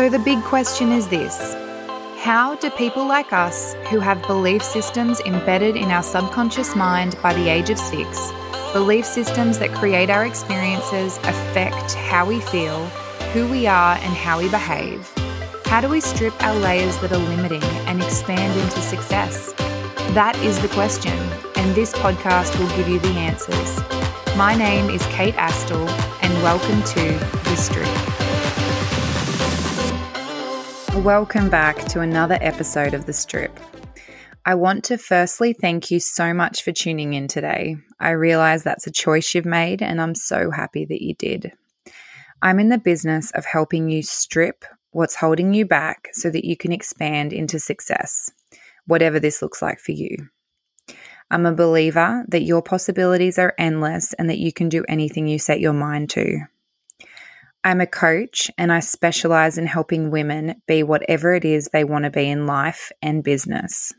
So the big question is this How do people like us, who have belief systems embedded in our subconscious mind by the age of six, belief systems that create our experiences, affect how we feel, who we are, and how we behave, how do we strip our layers that are limiting and expand into success? That is the question, and this podcast will give you the answers. My name is Kate Astill, and welcome to The Strip. Welcome back to another episode of The Strip. I want to firstly thank you so much for tuning in today. I realize that's a choice you've made, and I'm so happy that you did. I'm in the business of helping you strip what's holding you back so that you can expand into success, whatever this looks like for you. I'm a believer that your possibilities are endless and that you can do anything you set your mind to. I'm a coach and I specialize in helping women be whatever it is they want to be in life and business.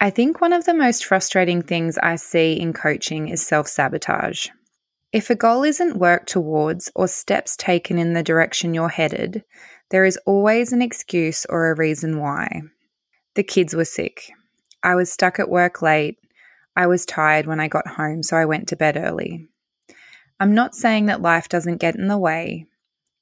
I think one of the most frustrating things I see in coaching is self sabotage. If a goal isn't worked towards or steps taken in the direction you're headed, there is always an excuse or a reason why. The kids were sick. I was stuck at work late. I was tired when I got home, so I went to bed early. I'm not saying that life doesn't get in the way.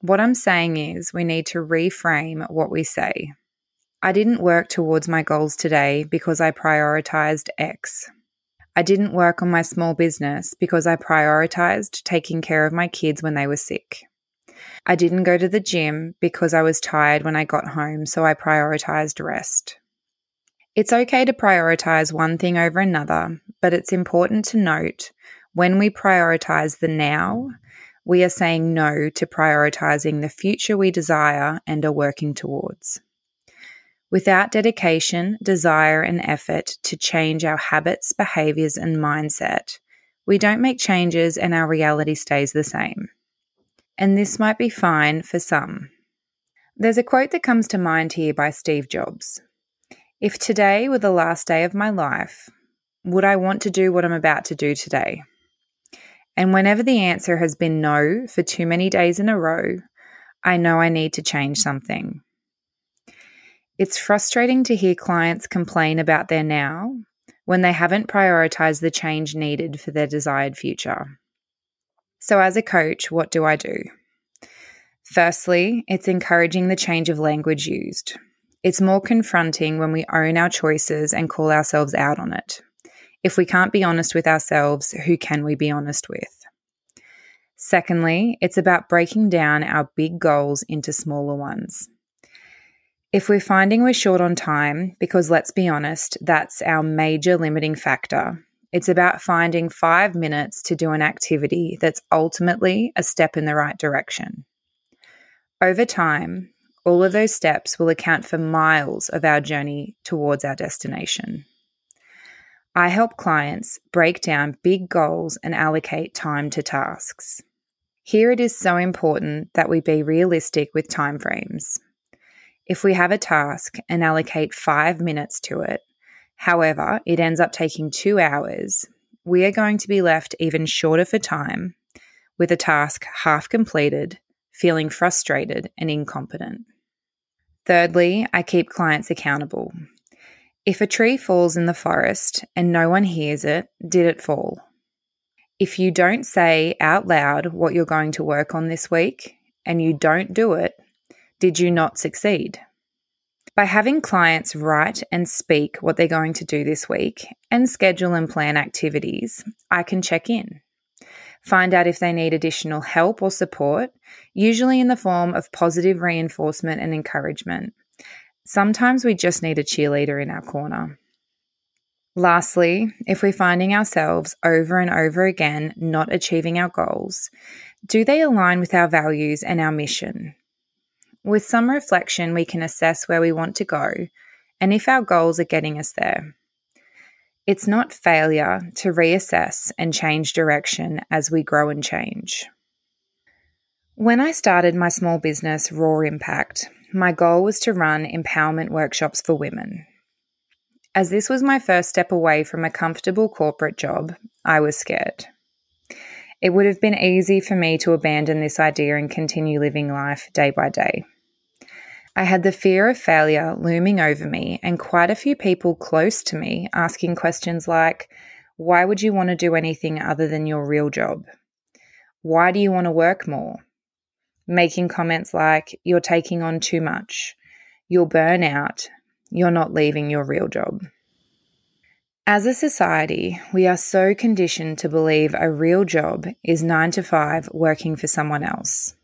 What I'm saying is we need to reframe what we say. I didn't work towards my goals today because I prioritized X. I didn't work on my small business because I prioritized taking care of my kids when they were sick. I didn't go to the gym because I was tired when I got home, so I prioritized rest. It's okay to prioritize one thing over another, but it's important to note when we prioritize the now, we are saying no to prioritizing the future we desire and are working towards. Without dedication, desire, and effort to change our habits, behaviors, and mindset, we don't make changes and our reality stays the same. And this might be fine for some. There's a quote that comes to mind here by Steve Jobs If today were the last day of my life, would I want to do what I'm about to do today? And whenever the answer has been no for too many days in a row, I know I need to change something. It's frustrating to hear clients complain about their now when they haven't prioritized the change needed for their desired future. So, as a coach, what do I do? Firstly, it's encouraging the change of language used. It's more confronting when we own our choices and call ourselves out on it. If we can't be honest with ourselves, who can we be honest with? Secondly, it's about breaking down our big goals into smaller ones. If we're finding we're short on time, because let's be honest, that's our major limiting factor, it's about finding five minutes to do an activity that's ultimately a step in the right direction. Over time, all of those steps will account for miles of our journey towards our destination. I help clients break down big goals and allocate time to tasks. Here it is so important that we be realistic with timeframes. If we have a task and allocate five minutes to it, however, it ends up taking two hours, we are going to be left even shorter for time with a task half completed, feeling frustrated and incompetent. Thirdly, I keep clients accountable. If a tree falls in the forest and no one hears it, did it fall? If you don't say out loud what you're going to work on this week and you don't do it, did you not succeed? By having clients write and speak what they're going to do this week and schedule and plan activities, I can check in. Find out if they need additional help or support, usually in the form of positive reinforcement and encouragement. Sometimes we just need a cheerleader in our corner. Lastly, if we're finding ourselves over and over again not achieving our goals, do they align with our values and our mission? With some reflection, we can assess where we want to go and if our goals are getting us there. It's not failure to reassess and change direction as we grow and change. When I started my small business, Raw Impact, my goal was to run empowerment workshops for women. As this was my first step away from a comfortable corporate job, I was scared. It would have been easy for me to abandon this idea and continue living life day by day. I had the fear of failure looming over me, and quite a few people close to me asking questions like, Why would you want to do anything other than your real job? Why do you want to work more? Making comments like, You're taking on too much, you'll burn out, you're not leaving your real job. As a society, we are so conditioned to believe a real job is nine to five working for someone else.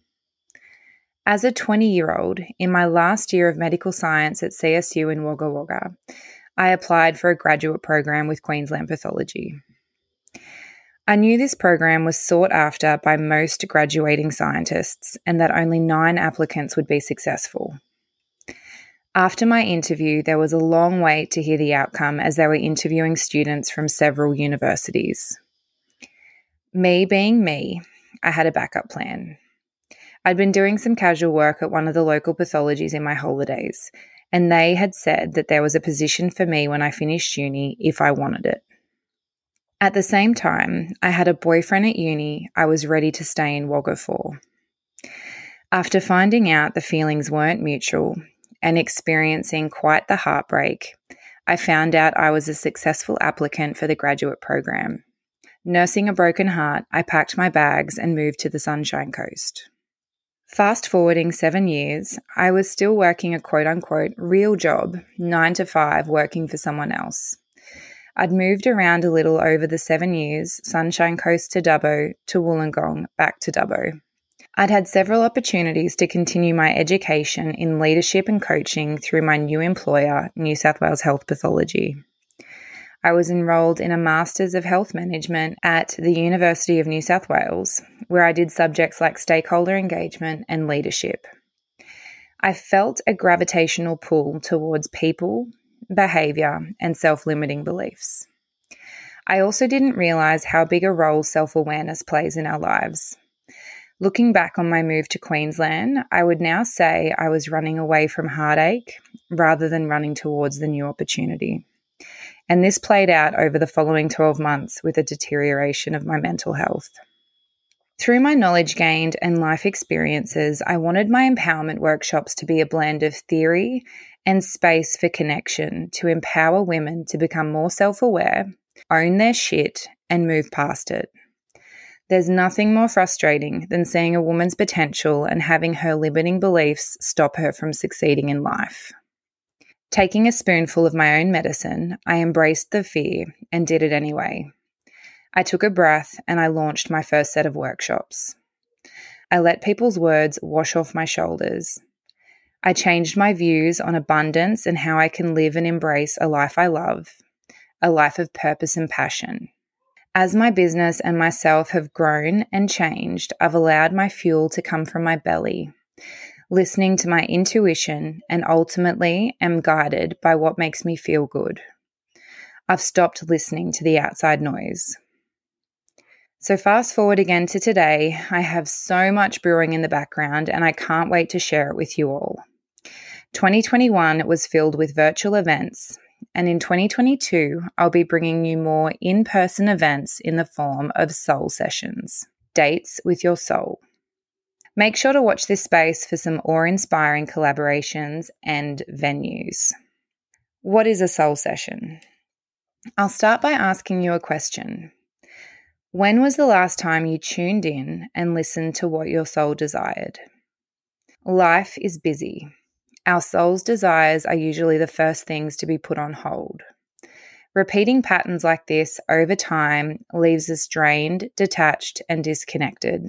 As a 20 year old, in my last year of medical science at CSU in Wagga Wagga, I applied for a graduate program with Queensland Pathology. I knew this program was sought after by most graduating scientists and that only nine applicants would be successful. After my interview, there was a long wait to hear the outcome as they were interviewing students from several universities. Me being me, I had a backup plan. I'd been doing some casual work at one of the local pathologies in my holidays, and they had said that there was a position for me when I finished uni if I wanted it. At the same time, I had a boyfriend at uni I was ready to stay in Wagga for. After finding out the feelings weren't mutual and experiencing quite the heartbreak, I found out I was a successful applicant for the graduate program. Nursing a broken heart, I packed my bags and moved to the Sunshine Coast. Fast forwarding seven years, I was still working a quote unquote real job, nine to five, working for someone else. I'd moved around a little over the seven years Sunshine Coast to Dubbo, to Wollongong, back to Dubbo. I'd had several opportunities to continue my education in leadership and coaching through my new employer, New South Wales Health Pathology. I was enrolled in a Masters of Health Management at the University of New South Wales, where I did subjects like stakeholder engagement and leadership. I felt a gravitational pull towards people, behaviour, and self limiting beliefs. I also didn't realise how big a role self awareness plays in our lives. Looking back on my move to Queensland, I would now say I was running away from heartache rather than running towards the new opportunity. And this played out over the following 12 months with a deterioration of my mental health. Through my knowledge gained and life experiences, I wanted my empowerment workshops to be a blend of theory and space for connection to empower women to become more self aware, own their shit, and move past it. There's nothing more frustrating than seeing a woman's potential and having her limiting beliefs stop her from succeeding in life. Taking a spoonful of my own medicine, I embraced the fear and did it anyway. I took a breath and I launched my first set of workshops. I let people's words wash off my shoulders. I changed my views on abundance and how I can live and embrace a life I love, a life of purpose and passion. As my business and myself have grown and changed, I've allowed my fuel to come from my belly listening to my intuition, and ultimately am guided by what makes me feel good. I've stopped listening to the outside noise. So, fast forward again to today, I have so much brewing in the background and I can't wait to share it with you all. 2021 was filled with virtual events, and in 2022, I'll be bringing you more in person events in the form of soul sessions, dates with your soul. Make sure to watch this space for some awe inspiring collaborations and venues. What is a soul session? I'll start by asking you a question. When was the last time you tuned in and listened to what your soul desired? Life is busy. Our soul's desires are usually the first things to be put on hold. Repeating patterns like this over time leaves us drained, detached, and disconnected.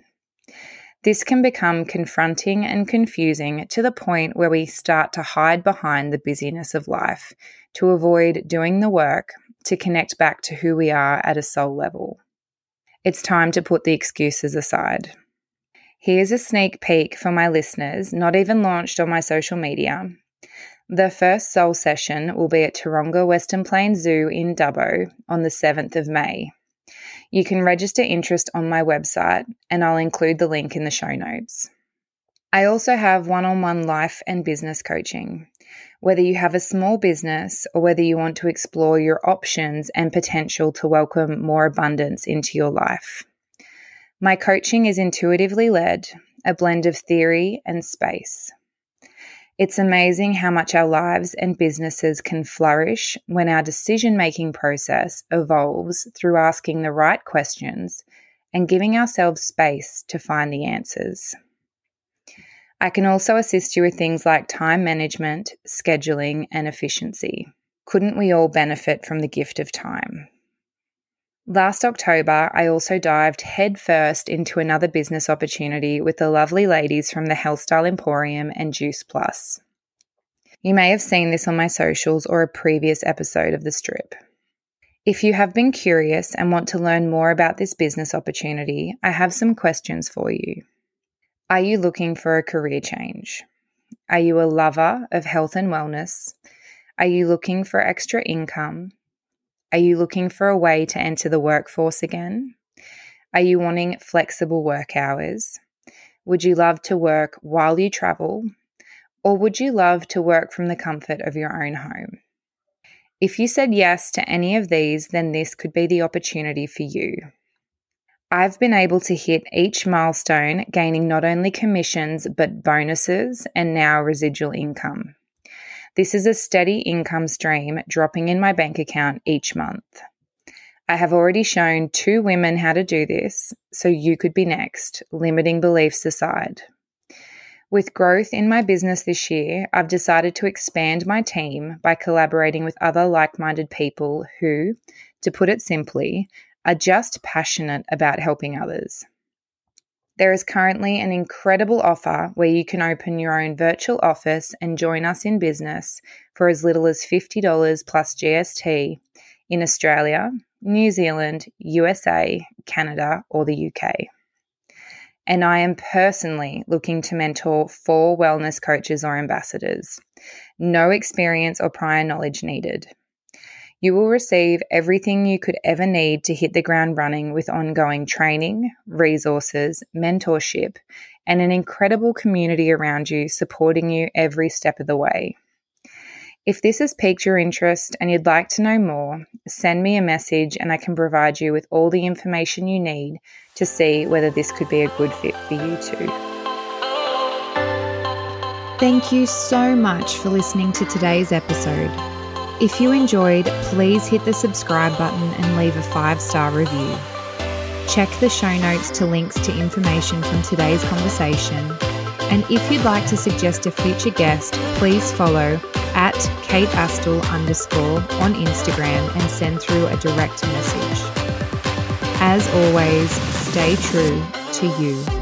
This can become confronting and confusing to the point where we start to hide behind the busyness of life to avoid doing the work to connect back to who we are at a soul level. It's time to put the excuses aside. Here's a sneak peek for my listeners, not even launched on my social media. The first soul session will be at Taronga Western Plains Zoo in Dubbo on the 7th of May. You can register interest on my website, and I'll include the link in the show notes. I also have one on one life and business coaching. Whether you have a small business or whether you want to explore your options and potential to welcome more abundance into your life. My coaching is intuitively led, a blend of theory and space. It's amazing how much our lives and businesses can flourish when our decision making process evolves through asking the right questions and giving ourselves space to find the answers. I can also assist you with things like time management, scheduling, and efficiency. Couldn't we all benefit from the gift of time? Last October, I also dived headfirst into another business opportunity with the lovely ladies from the Healthstyle Emporium and Juice Plus. You may have seen this on my socials or a previous episode of The Strip. If you have been curious and want to learn more about this business opportunity, I have some questions for you. Are you looking for a career change? Are you a lover of health and wellness? Are you looking for extra income? Are you looking for a way to enter the workforce again? Are you wanting flexible work hours? Would you love to work while you travel? Or would you love to work from the comfort of your own home? If you said yes to any of these, then this could be the opportunity for you. I've been able to hit each milestone, gaining not only commissions, but bonuses and now residual income. This is a steady income stream dropping in my bank account each month. I have already shown two women how to do this, so you could be next, limiting beliefs aside. With growth in my business this year, I've decided to expand my team by collaborating with other like minded people who, to put it simply, are just passionate about helping others. There is currently an incredible offer where you can open your own virtual office and join us in business for as little as $50 plus GST in Australia, New Zealand, USA, Canada, or the UK. And I am personally looking to mentor four wellness coaches or ambassadors. No experience or prior knowledge needed. You will receive everything you could ever need to hit the ground running with ongoing training, resources, mentorship, and an incredible community around you supporting you every step of the way. If this has piqued your interest and you'd like to know more, send me a message and I can provide you with all the information you need to see whether this could be a good fit for you too. Thank you so much for listening to today's episode. If you enjoyed, please hit the subscribe button and leave a five star review. Check the show notes to links to information from today's conversation. And if you'd like to suggest a future guest, please follow at Kate Astill underscore on Instagram and send through a direct message. As always, stay true to you.